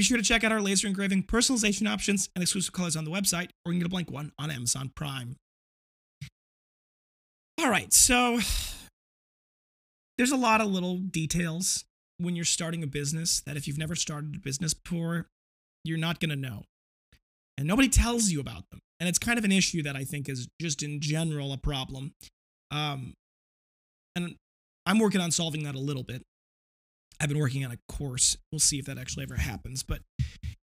Be sure to check out our laser engraving personalization options and exclusive colors on the website, or you can get a blank one on Amazon Prime. All right, so there's a lot of little details when you're starting a business that if you've never started a business before, you're not going to know. And nobody tells you about them. And it's kind of an issue that I think is just in general a problem. Um, and I'm working on solving that a little bit. I've been working on a course. We'll see if that actually ever happens. But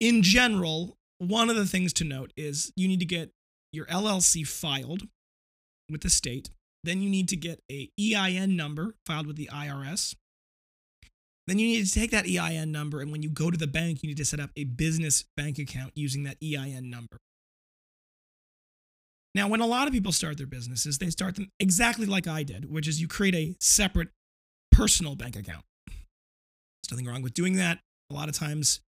in general, one of the things to note is you need to get your LLC filed with the state. Then you need to get a EIN number filed with the IRS. Then you need to take that EIN number, and when you go to the bank, you need to set up a business bank account using that EIN number. Now, when a lot of people start their businesses, they start them exactly like I did, which is you create a separate personal bank account. There's nothing wrong with doing that. A lot of times,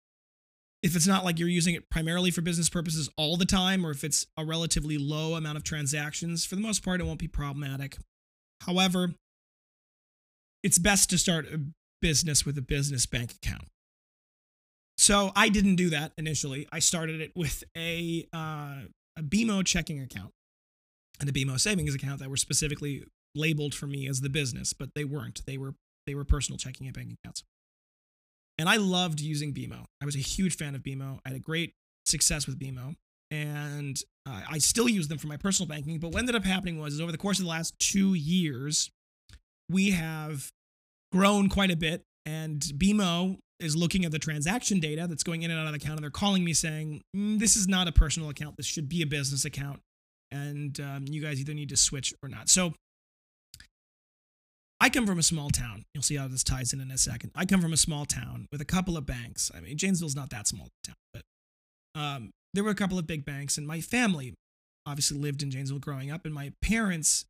if it's not like you're using it primarily for business purposes all the time, or if it's a relatively low amount of transactions, for the most part, it won't be problematic. However, it's best to start a business with a business bank account. So I didn't do that initially. I started it with a, uh, a BMO checking account and a BMO savings account that were specifically labeled for me as the business, but they weren't. They were they were personal checking and bank accounts. And I loved using BMO. I was a huge fan of BMO. I had a great success with BMO, and uh, I still use them for my personal banking. But what ended up happening was, over the course of the last two years, we have grown quite a bit, and BMO is looking at the transaction data that's going in and out of the account, and they're calling me saying, mm, "This is not a personal account. This should be a business account." and um, you guys either need to switch or not. So I come from a small town. You'll see how this ties in in a second. I come from a small town with a couple of banks. I mean, Janesville's not that small town, but um, there were a couple of big banks, and my family obviously lived in Janesville growing up, and my parents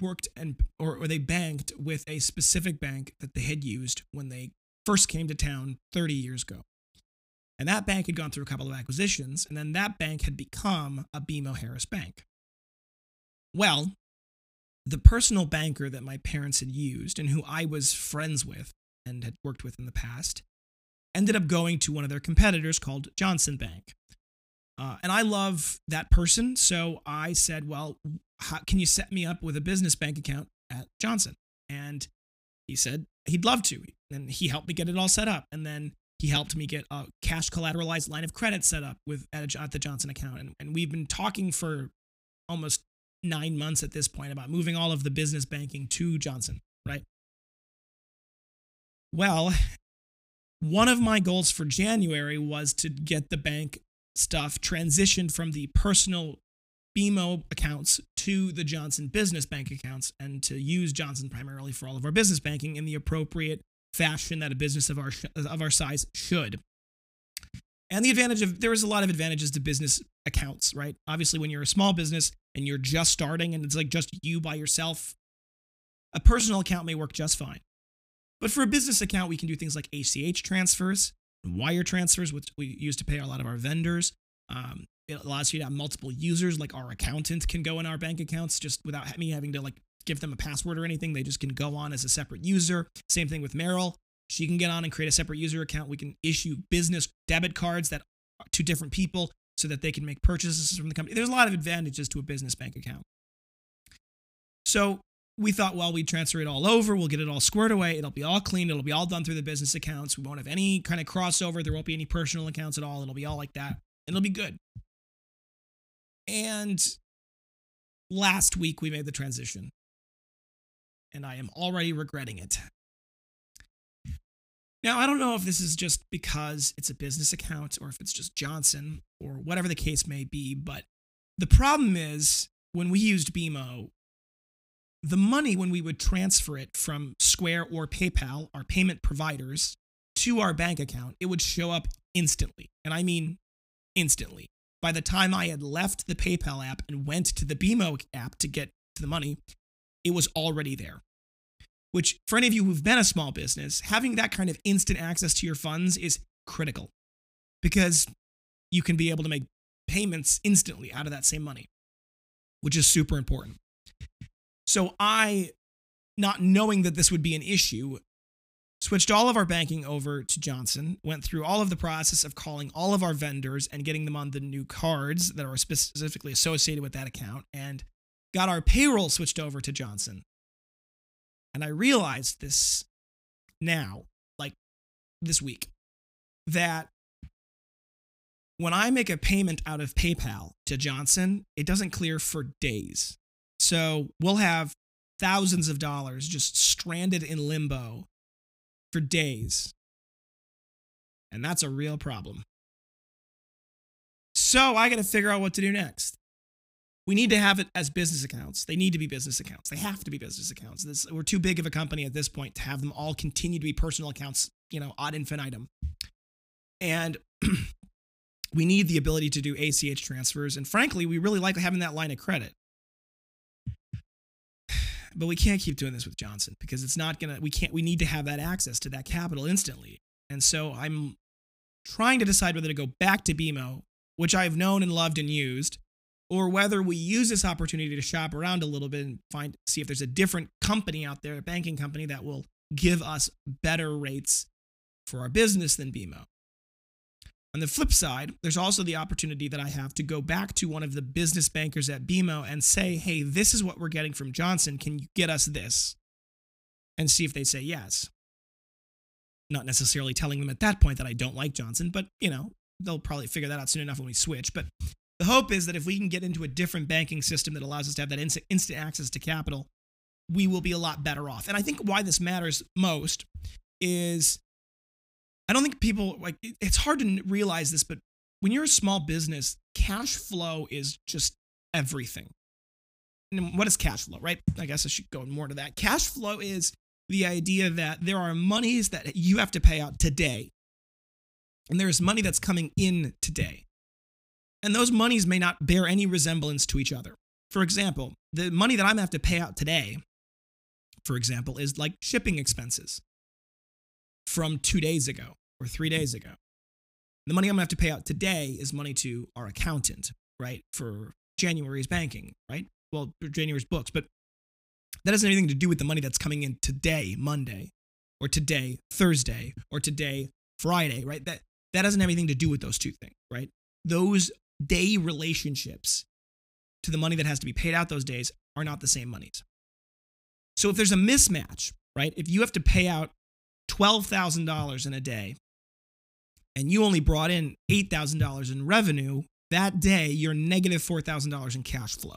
worked and or, or they banked with a specific bank that they had used when they first came to town 30 years ago. And that bank had gone through a couple of acquisitions, and then that bank had become a BMO Harris Bank. Well, the personal banker that my parents had used and who I was friends with and had worked with in the past ended up going to one of their competitors called Johnson Bank. Uh, and I love that person, so I said, Well, how, can you set me up with a business bank account at Johnson? And he said he'd love to. And he helped me get it all set up. And then he helped me get a cash collateralized line of credit set up with at, a, at the Johnson account, and, and we've been talking for almost nine months at this point about moving all of the business banking to Johnson, right? Well, one of my goals for January was to get the bank stuff transitioned from the personal BMO accounts to the Johnson business bank accounts and to use Johnson primarily for all of our business banking in the appropriate fashion that a business of our of our size should. And the advantage of there is a lot of advantages to business accounts, right? Obviously, when you're a small business and you're just starting and it's like just you by yourself, a personal account may work just fine. But for a business account, we can do things like ACH transfers, wire transfers, which we use to pay a lot of our vendors. Um, it allows you to have multiple users, like our accountant can go in our bank accounts just without me having to like give them a password or anything. They just can go on as a separate user. Same thing with Meryl. She can get on and create a separate user account. We can issue business debit cards that to different people so that they can make purchases from the company. There's a lot of advantages to a business bank account. So we thought, well, we transfer it all over. We'll get it all squared away. It'll be all clean. It'll be all done through the business accounts. We won't have any kind of crossover. There won't be any personal accounts at all. It'll be all like that. It'll be good. And last week we made the transition and I am already regretting it. Now, I don't know if this is just because it's a business account or if it's just Johnson or whatever the case may be, but the problem is when we used BMO, the money, when we would transfer it from Square or PayPal, our payment providers, to our bank account, it would show up instantly. And I mean instantly. by the time I had left the PayPal app and went to the BMO app to get to the money, it was already there. Which, for any of you who've been a small business, having that kind of instant access to your funds is critical because you can be able to make payments instantly out of that same money, which is super important. So I, not knowing that this would be an issue, switched all of our banking over to Johnson, went through all of the process of calling all of our vendors and getting them on the new cards that are specifically associated with that account, and got our payroll switched over to Johnson. And I realized this now, like this week, that when I make a payment out of PayPal to Johnson, it doesn't clear for days. So we'll have thousands of dollars just stranded in limbo for days. And that's a real problem. So I got to figure out what to do next. We need to have it as business accounts. They need to be business accounts. They have to be business accounts. This, we're too big of a company at this point to have them all continue to be personal accounts, you know, ad infinitum. And we need the ability to do ACH transfers. And frankly, we really like having that line of credit. But we can't keep doing this with Johnson because it's not going to, we can't, we need to have that access to that capital instantly. And so I'm trying to decide whether to go back to BMO, which I've known and loved and used, or whether we use this opportunity to shop around a little bit and find, see if there's a different company out there, a banking company that will give us better rates for our business than BMO. On the flip side, there's also the opportunity that I have to go back to one of the business bankers at BMO and say, hey, this is what we're getting from Johnson. Can you get us this? And see if they say yes. Not necessarily telling them at that point that I don't like Johnson, but you know, they'll probably figure that out soon enough when we switch. But the hope is that if we can get into a different banking system that allows us to have that instant, instant access to capital, we will be a lot better off. And I think why this matters most is I don't think people like it's hard to realize this, but when you're a small business, cash flow is just everything. And what is cash flow, right? I guess I should go more to that. Cash flow is the idea that there are monies that you have to pay out today, and there's money that's coming in today. And those monies may not bear any resemblance to each other. For example, the money that I'm gonna have to pay out today, for example, is like shipping expenses from two days ago or three days ago. The money I'm gonna have to pay out today is money to our accountant, right? For January's banking, right? Well, January's books, but that has anything to do with the money that's coming in today, Monday, or today, Thursday, or today, Friday, right? That that doesn't have anything to do with those two things, right? Those day relationships to the money that has to be paid out those days are not the same monies. So if there's a mismatch, right? If you have to pay out $12,000 in a day and you only brought in $8,000 in revenue, that day you're negative $4,000 in cash flow.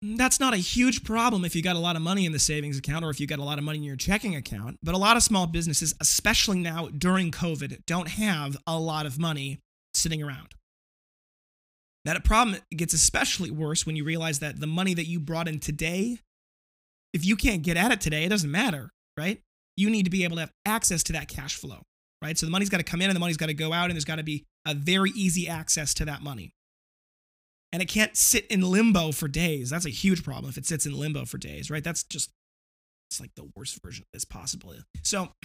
That's not a huge problem if you got a lot of money in the savings account or if you got a lot of money in your checking account. But a lot of small businesses, especially now during COVID, don't have a lot of money sitting around. That problem gets especially worse when you realize that the money that you brought in today, if you can't get at it today, it doesn't matter, right? you need to be able to have access to that cash flow, right? So the money's got to come in and the money's got to go out, and there's got to be a very easy access to that money. And it can't sit in limbo for days. That's a huge problem if it sits in limbo for days, right? That's just, it's like the worst version of this possible. So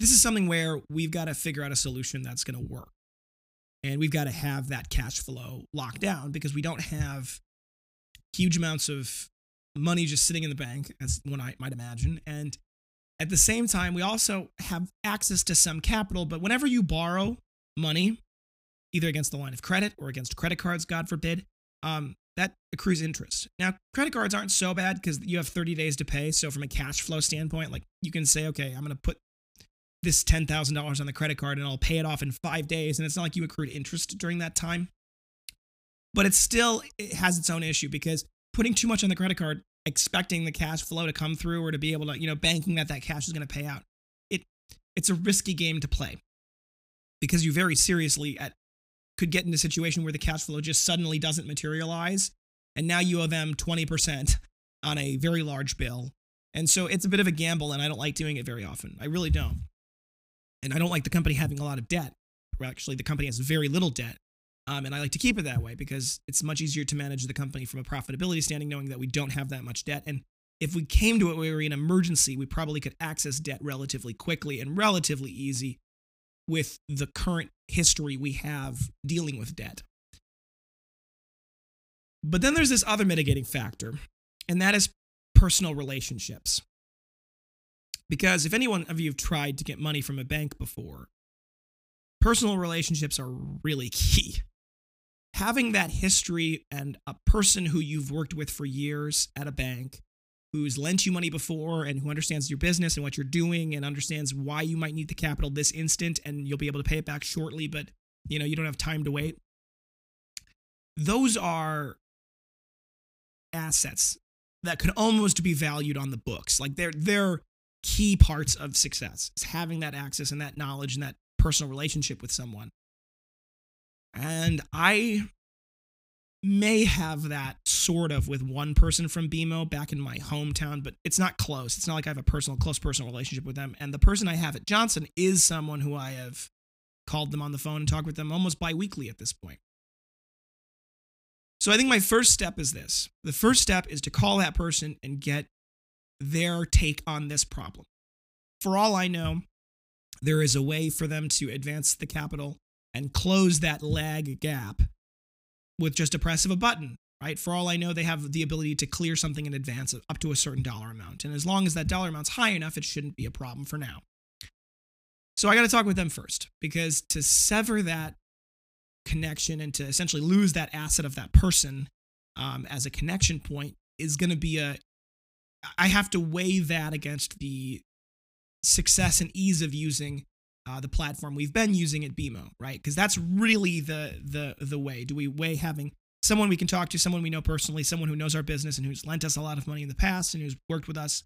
this is something where we've got to figure out a solution that's going to work. And we've got to have that cash flow locked down because we don't have huge amounts of money just sitting in the bank, as one I might imagine. And at the same time, we also have access to some capital, but whenever you borrow money, either against the line of credit or against credit cards, God forbid, um, that accrues interest. Now, credit cards aren't so bad because you have 30 days to pay. So, from a cash flow standpoint, like you can say, okay, I'm going to put this $10,000 on the credit card and I'll pay it off in five days. And it's not like you accrued interest during that time. But it still it has its own issue because putting too much on the credit card expecting the cash flow to come through or to be able to, you know, banking that that cash is going to pay out. It it's a risky game to play because you very seriously at could get in a situation where the cash flow just suddenly doesn't materialize and now you owe them 20% on a very large bill. And so it's a bit of a gamble and I don't like doing it very often. I really don't. And I don't like the company having a lot of debt Actually, the company has very little debt. Um, and I like to keep it that way because it's much easier to manage the company from a profitability standing, knowing that we don't have that much debt. And if we came to it where we were in emergency, we probably could access debt relatively quickly and relatively easy with the current history we have dealing with debt. But then there's this other mitigating factor, and that is personal relationships. Because if anyone of you have tried to get money from a bank before, personal relationships are really key. Having that history and a person who you've worked with for years at a bank who's lent you money before and who understands your business and what you're doing and understands why you might need the capital this instant and you'll be able to pay it back shortly but you know you don't have time to wait. Those are assets that could almost be valued on the books. Like they're they're key parts of success is having that access and that knowledge and that personal relationship with someone. And i may have that sort of with one person from BMO back in my hometown, but it's not close. It's not like I have a personal, close personal relationship with them. And the person I have at Johnson is someone who I have called them on the phone and talked with them almost bi-weekly at this point. So I think my first step is this. The first step is to call that person and get their take on this problem. For all I know, there is a way for them to advance the capital and close that lag gap with just a press of a button, right? For all I know, they have the ability to clear something in advance up to a certain dollar amount. And as long as that dollar amount's high enough, it shouldn't be a problem for now. So I got to talk with them first because to sever that connection and to essentially lose that asset of that person um, as a connection point is going to be a. I have to weigh that against the success and ease of using uh, the platform we've been using at BMO, right? Because that's really the the the way. Do we weigh having someone we can talk to, someone we know personally, someone who knows our business and who's lent us a lot of money in the past and who's worked with us,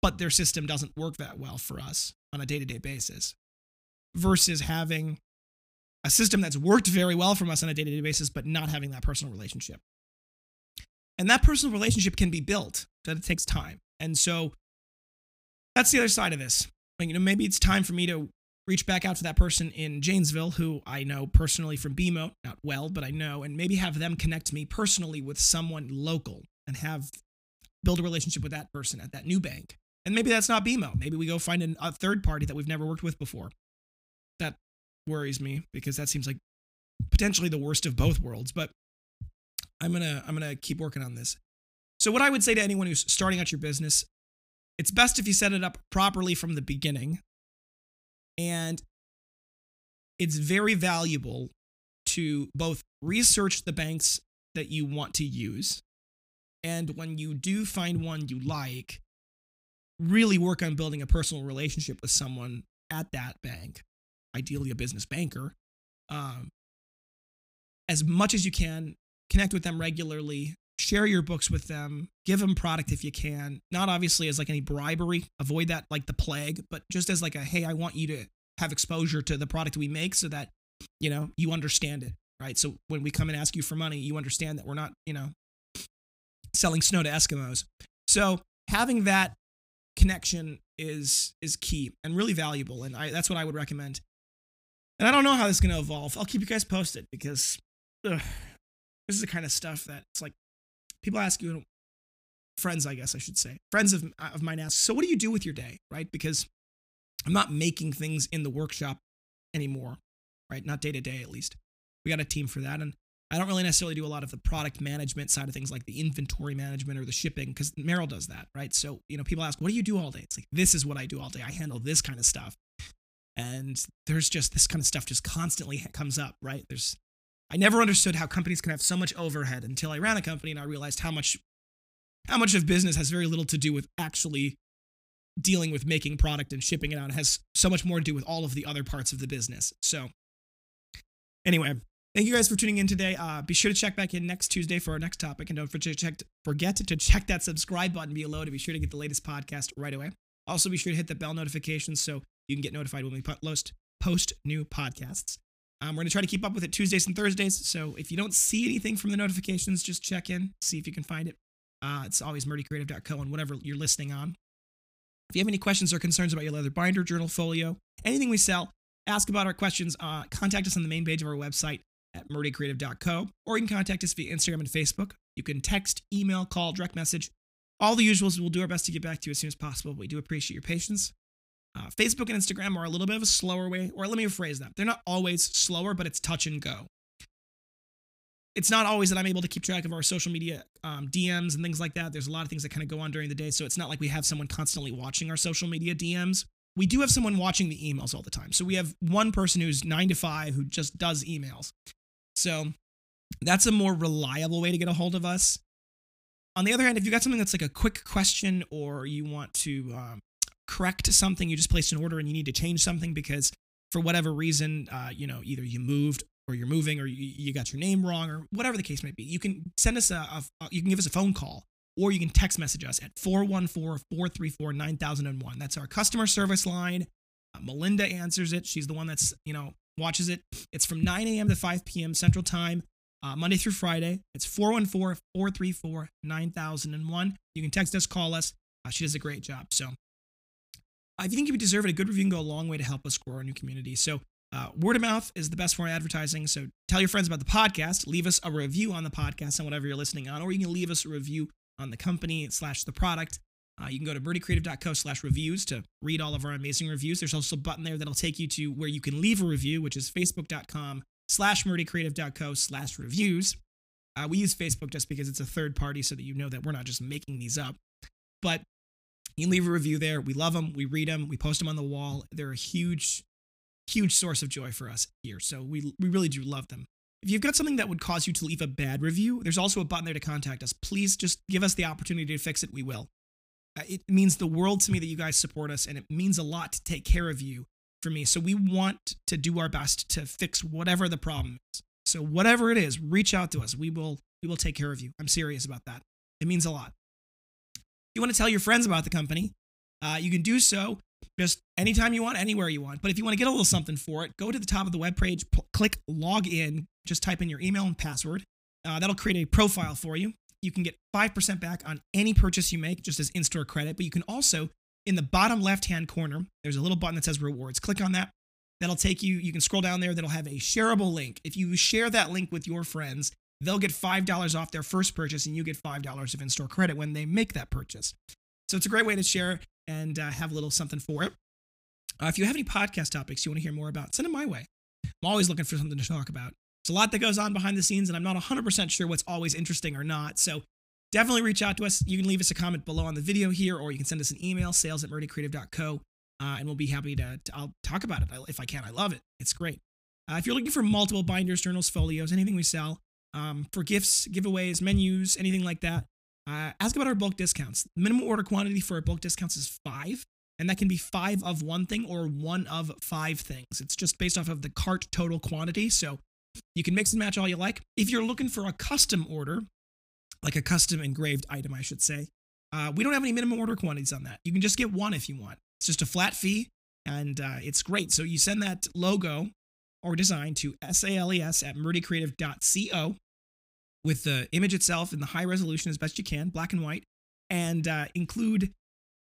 but their system doesn't work that well for us on a day to day basis, versus having a system that's worked very well for us on a day to day basis, but not having that personal relationship. And that personal relationship can be built, but it takes time. And so that's the other side of this you know, maybe it's time for me to reach back out to that person in Janesville who I know personally from BMO, not well, but I know, and maybe have them connect me personally with someone local and have build a relationship with that person at that new bank. And maybe that's not BMO. Maybe we go find an, a third party that we've never worked with before. That worries me because that seems like potentially the worst of both worlds, but I'm going to I'm going to keep working on this. So what I would say to anyone who's starting out your business, it's best if you set it up properly from the beginning. And it's very valuable to both research the banks that you want to use. And when you do find one you like, really work on building a personal relationship with someone at that bank, ideally a business banker. Um, as much as you can, connect with them regularly, share your books with them give them product if you can not obviously as like any bribery avoid that like the plague but just as like a hey i want you to have exposure to the product we make so that you know you understand it right? So when we come and ask you for money you understand that we're not you know selling snow to eskimos. So having that connection is is key and really valuable and I, that's what i would recommend. And i don't know how this is going to evolve. I'll keep you guys posted because ugh, this is the kind of stuff that it's like people ask you, friends, I guess I should say, friends of, of mine ask, so what do you do with your day, right? Because I'm not making things in the workshop anymore, right? Not day to day, at least. We got a team for that. And I don't really necessarily do a lot of the product management side of things like the inventory management or the shipping because Meryl does that, right? So, you know, people ask, what do you do all day? It's like, this is what I do all day. I handle this kind of stuff. And there's just this kind of stuff just constantly comes up, right? There's I never understood how companies can have so much overhead until I ran a company and I realized how much how much of business has very little to do with actually dealing with making product and shipping it out. It has so much more to do with all of the other parts of the business. So anyway, thank you guys for tuning in today. Uh, be sure to check back in next Tuesday for our next topic. And don't forget to check, forget to check that subscribe button below to be sure to get the latest podcast right away. Also, be sure to hit the bell notifications so you can get notified when we post, post new podcasts. Um, we're going to try to keep up with it Tuesdays and Thursdays. So if you don't see anything from the notifications, just check in, see if you can find it. Uh, it's always murdycreative.co and whatever you're listening on. If you have any questions or concerns about your leather binder, journal, folio, anything we sell, ask about our questions, uh, contact us on the main page of our website at murdycreative.co, or you can contact us via Instagram and Facebook. You can text, email, call, direct message, all the usuals. We'll do our best to get back to you as soon as possible. We do appreciate your patience. Uh, Facebook and Instagram are a little bit of a slower way, or let me rephrase that. They're not always slower, but it's touch and go. It's not always that I'm able to keep track of our social media um, DMs and things like that. There's a lot of things that kind of go on during the day, so it's not like we have someone constantly watching our social media DMs. We do have someone watching the emails all the time. So we have one person who's nine to five who just does emails. So that's a more reliable way to get a hold of us. On the other hand, if you got something that's like a quick question or you want to um, correct something, you just placed an order and you need to change something because for whatever reason, uh, you know, either you moved or you're moving or you, you, got your name wrong or whatever the case may be, you can send us a, a, you can give us a phone call or you can text message us at 414-434-9001. That's our customer service line. Uh, Melinda answers it. She's the one that's, you know, watches it. It's from 9 a.m. to 5 p.m. Central Time, uh, Monday through Friday. It's 414 434 9001. You can text us, call us. Uh, she does a great job. So if you think you deserve it, a good review can go a long way to help us grow our new community. So uh, word of mouth is the best form of advertising. So tell your friends about the podcast. Leave us a review on the podcast on whatever you're listening on, or you can leave us a review on the company slash the product. Uh, you can go to murdycreative.co slash reviews to read all of our amazing reviews. There's also a button there that'll take you to where you can leave a review, which is facebook.com slash murdycreative.co slash reviews. Uh, we use Facebook just because it's a third party so that you know that we're not just making these up. But you leave a review there. We love them. We read them. We post them on the wall. They're a huge, huge source of joy for us here. So we, we really do love them. If you've got something that would cause you to leave a bad review, there's also a button there to contact us. Please just give us the opportunity to fix it. We will. Uh, it means the world to me that you guys support us, and it means a lot to take care of you for me. So we want to do our best to fix whatever the problem is. So whatever it is, reach out to us. We will we will take care of you. I'm serious about that. It means a lot. You want to tell your friends about the company, uh, you can do so just anytime you want, anywhere you want. But if you want to get a little something for it, go to the top of the web page, p- click log in, just type in your email and password. Uh, that'll create a profile for you. You can get 5% back on any purchase you make just as in store credit, but you can also in the bottom left hand corner, there's a little button that says rewards. Click on that. That'll take you, you can scroll down there, that'll have a shareable link. If you share that link with your friends, they'll get $5 off their first purchase and you get $5 of in store credit when they make that purchase. So it's a great way to share and uh, have a little something for it. Uh, if you have any podcast topics you want to hear more about, send them my way. I'm always looking for something to talk about. There's a lot that goes on behind the scenes, and I'm not 100% sure what's always interesting or not. So definitely reach out to us. You can leave us a comment below on the video here, or you can send us an email, sales at murdycreative.co, uh, and we'll be happy to, to, I'll talk about it if I can. I love it. It's great. Uh, if you're looking for multiple binders, journals, folios, anything we sell, um, for gifts, giveaways, menus, anything like that, uh, ask about our bulk discounts. The minimum order quantity for our bulk discounts is five, and that can be five of one thing or one of five things. It's just based off of the cart total quantity. So you can mix and match all you like. If you're looking for a custom order, like a custom engraved item, I should say. Uh, we don't have any minimum order quantities on that. You can just get one if you want. It's just a flat fee, and uh, it's great. So you send that logo or design to sales at murdycreative.co with the image itself in the high resolution as best you can, black and white, and uh, include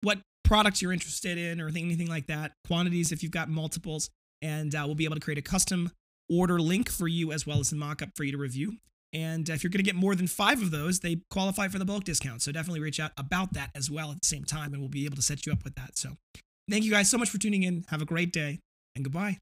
what products you're interested in or anything like that, quantities if you've got multiples, and uh, we'll be able to create a custom order link for you as well as a mock up for you to review. And if you're going to get more than five of those, they qualify for the bulk discount. So definitely reach out about that as well at the same time, and we'll be able to set you up with that. So thank you guys so much for tuning in. Have a great day, and goodbye.